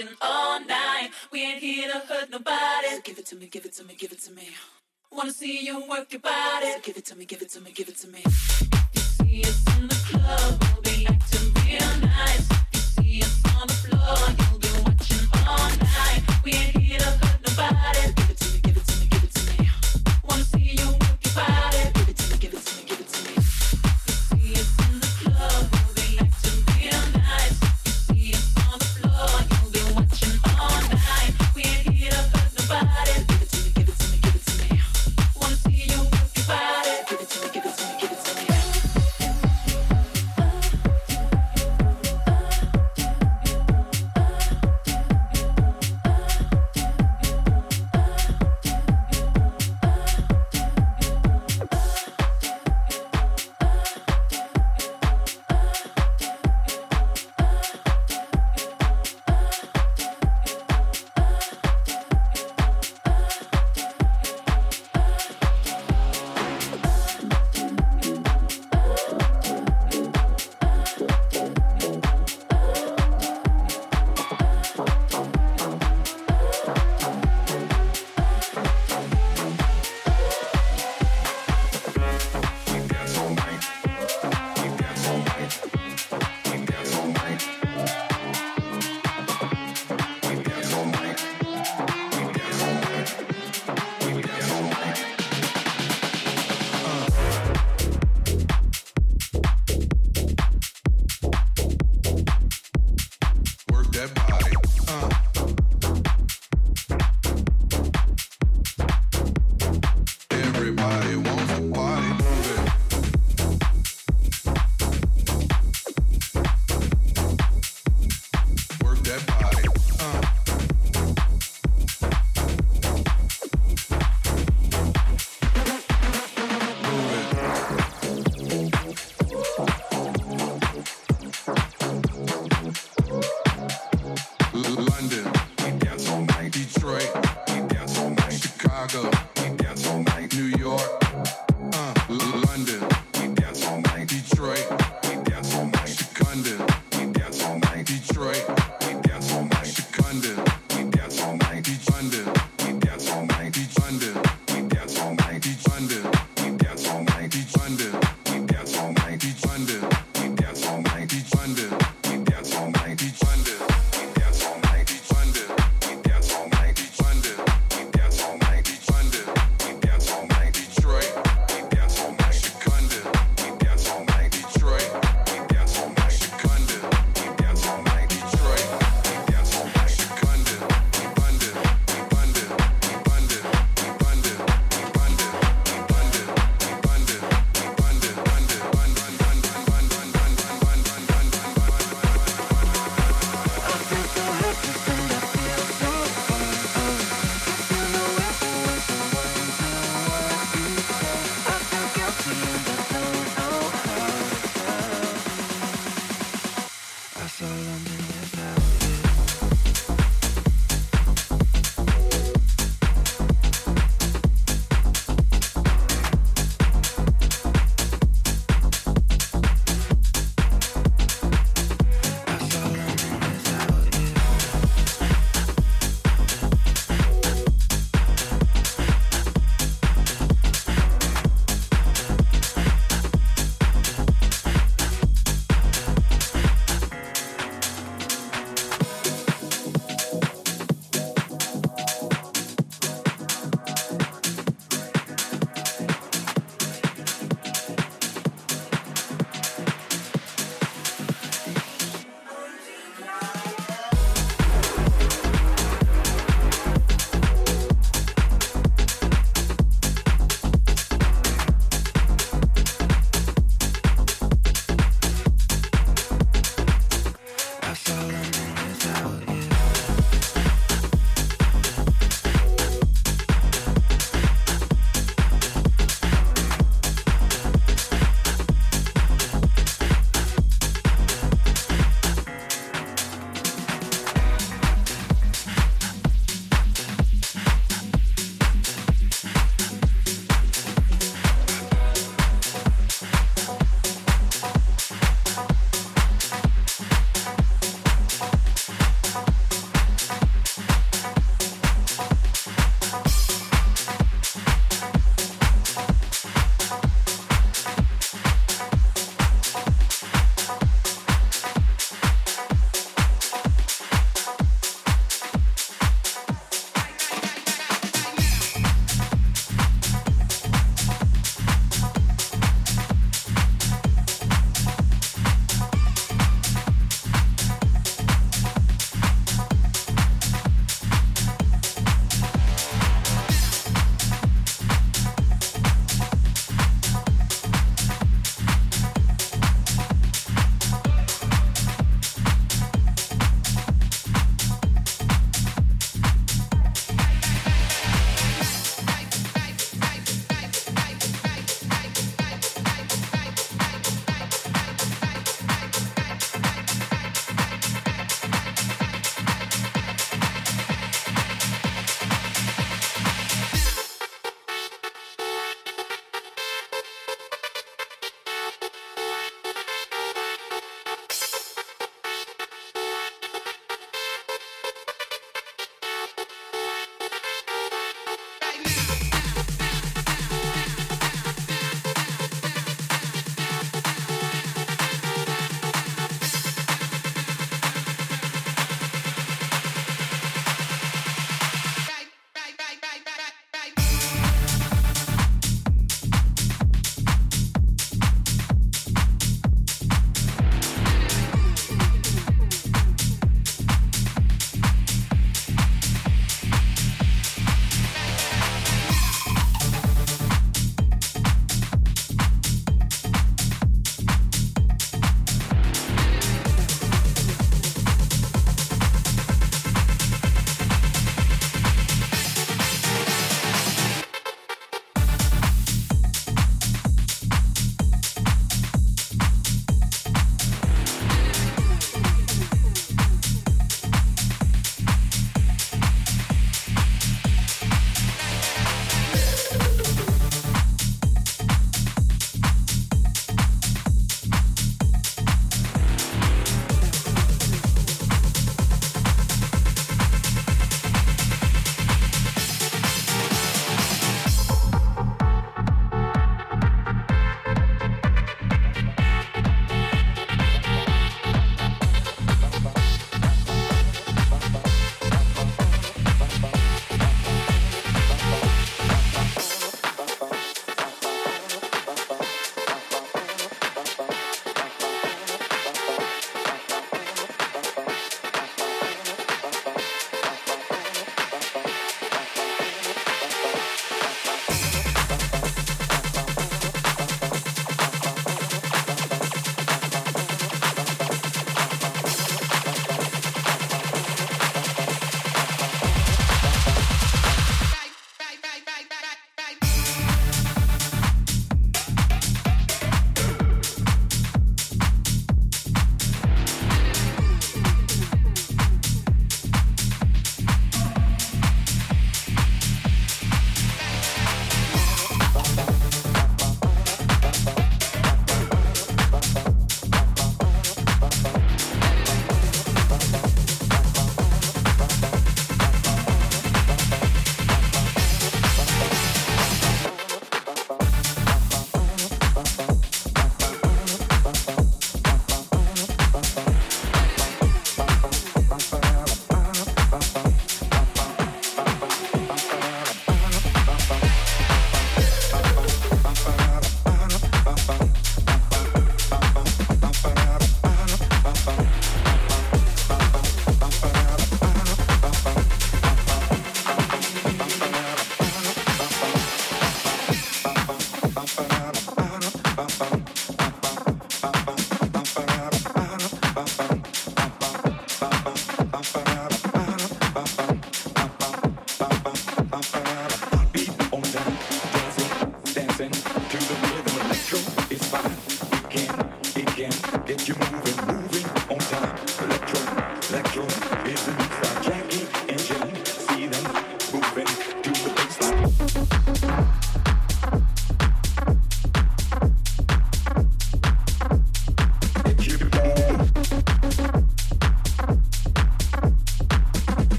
Oh.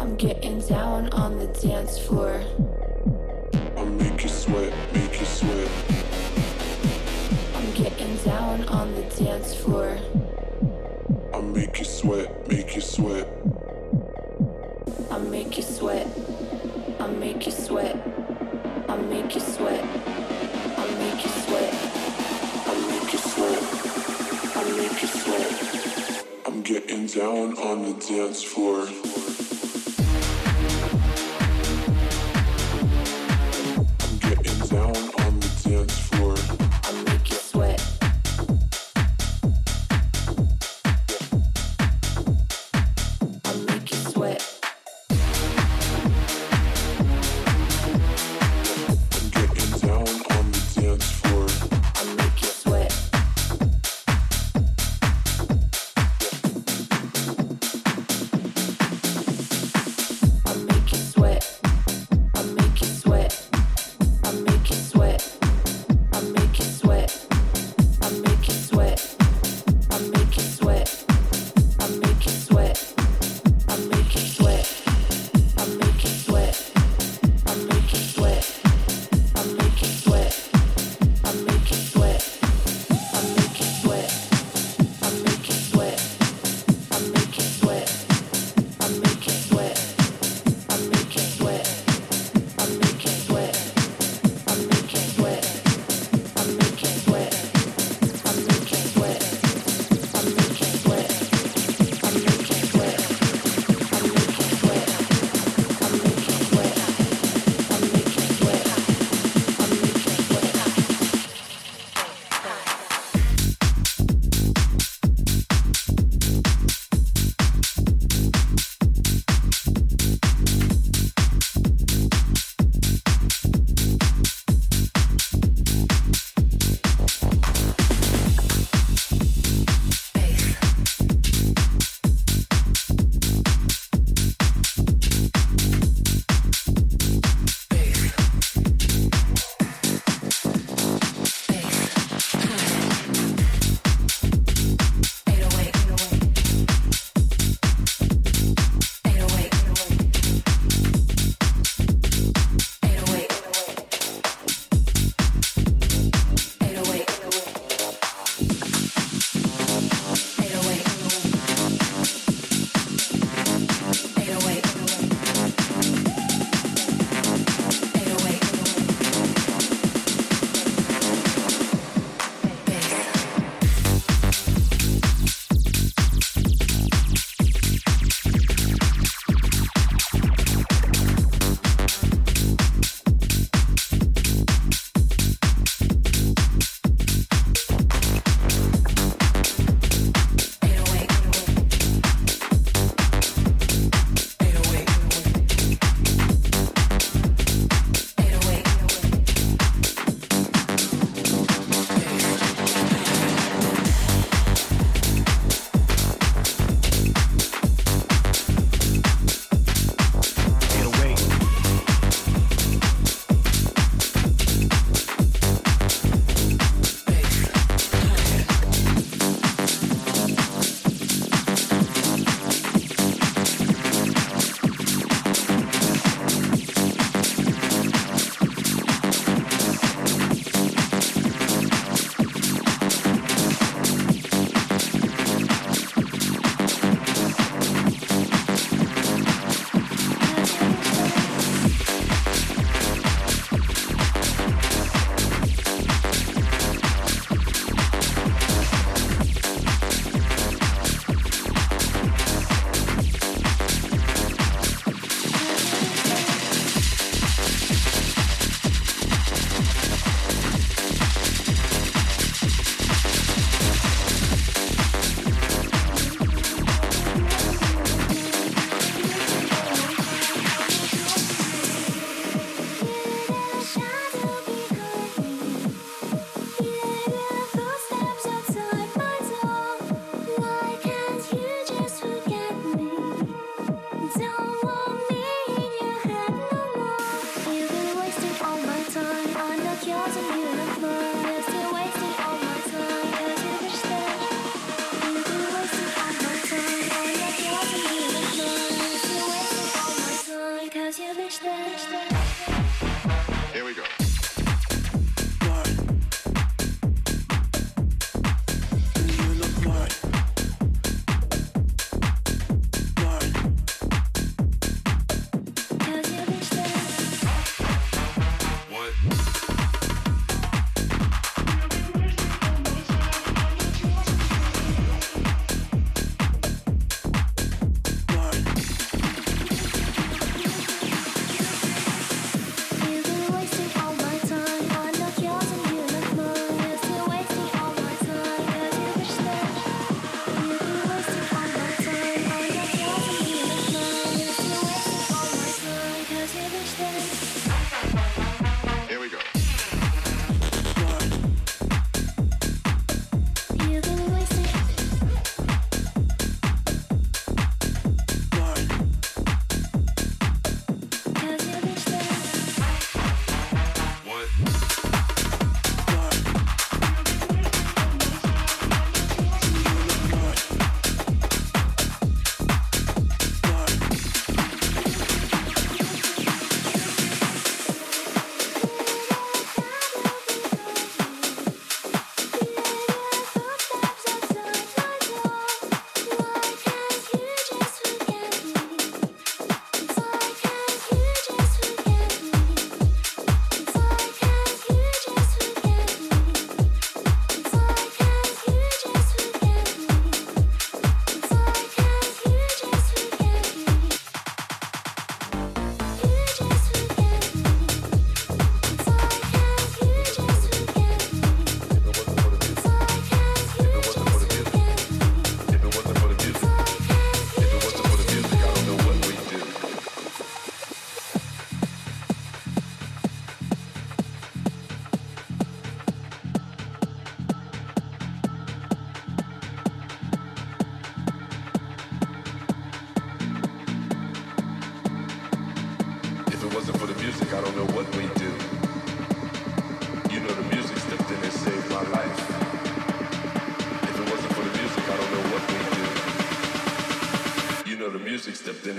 I'm getting down on the dance floor. I make you sweat, make you sweat. I'm getting down on the dance floor. I make you sweat, make you sweat. I make you sweat. I make you sweat. I make you sweat. I make you sweat. getting down on the dance floor.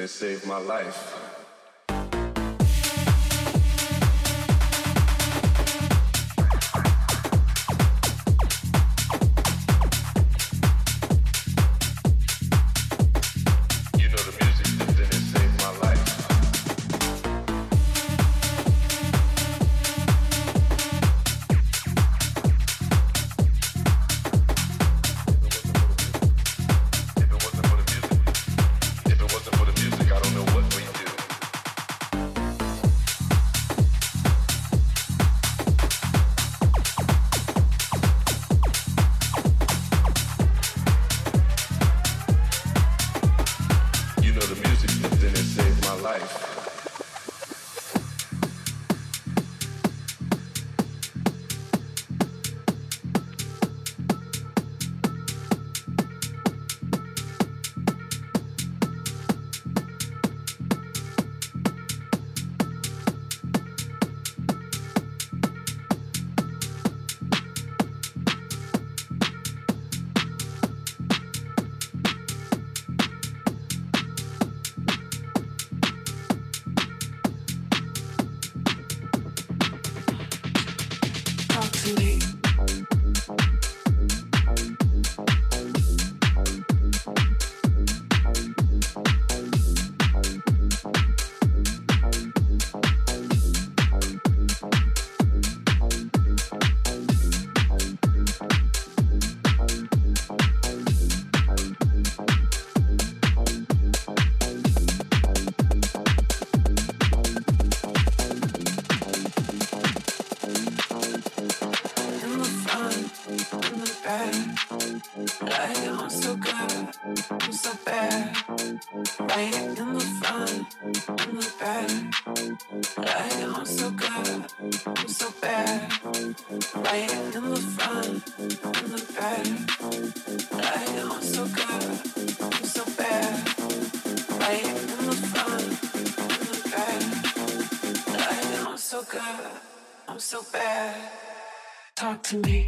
And saved my life. Talk to me.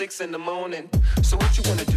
Six in the morning. So what you wanna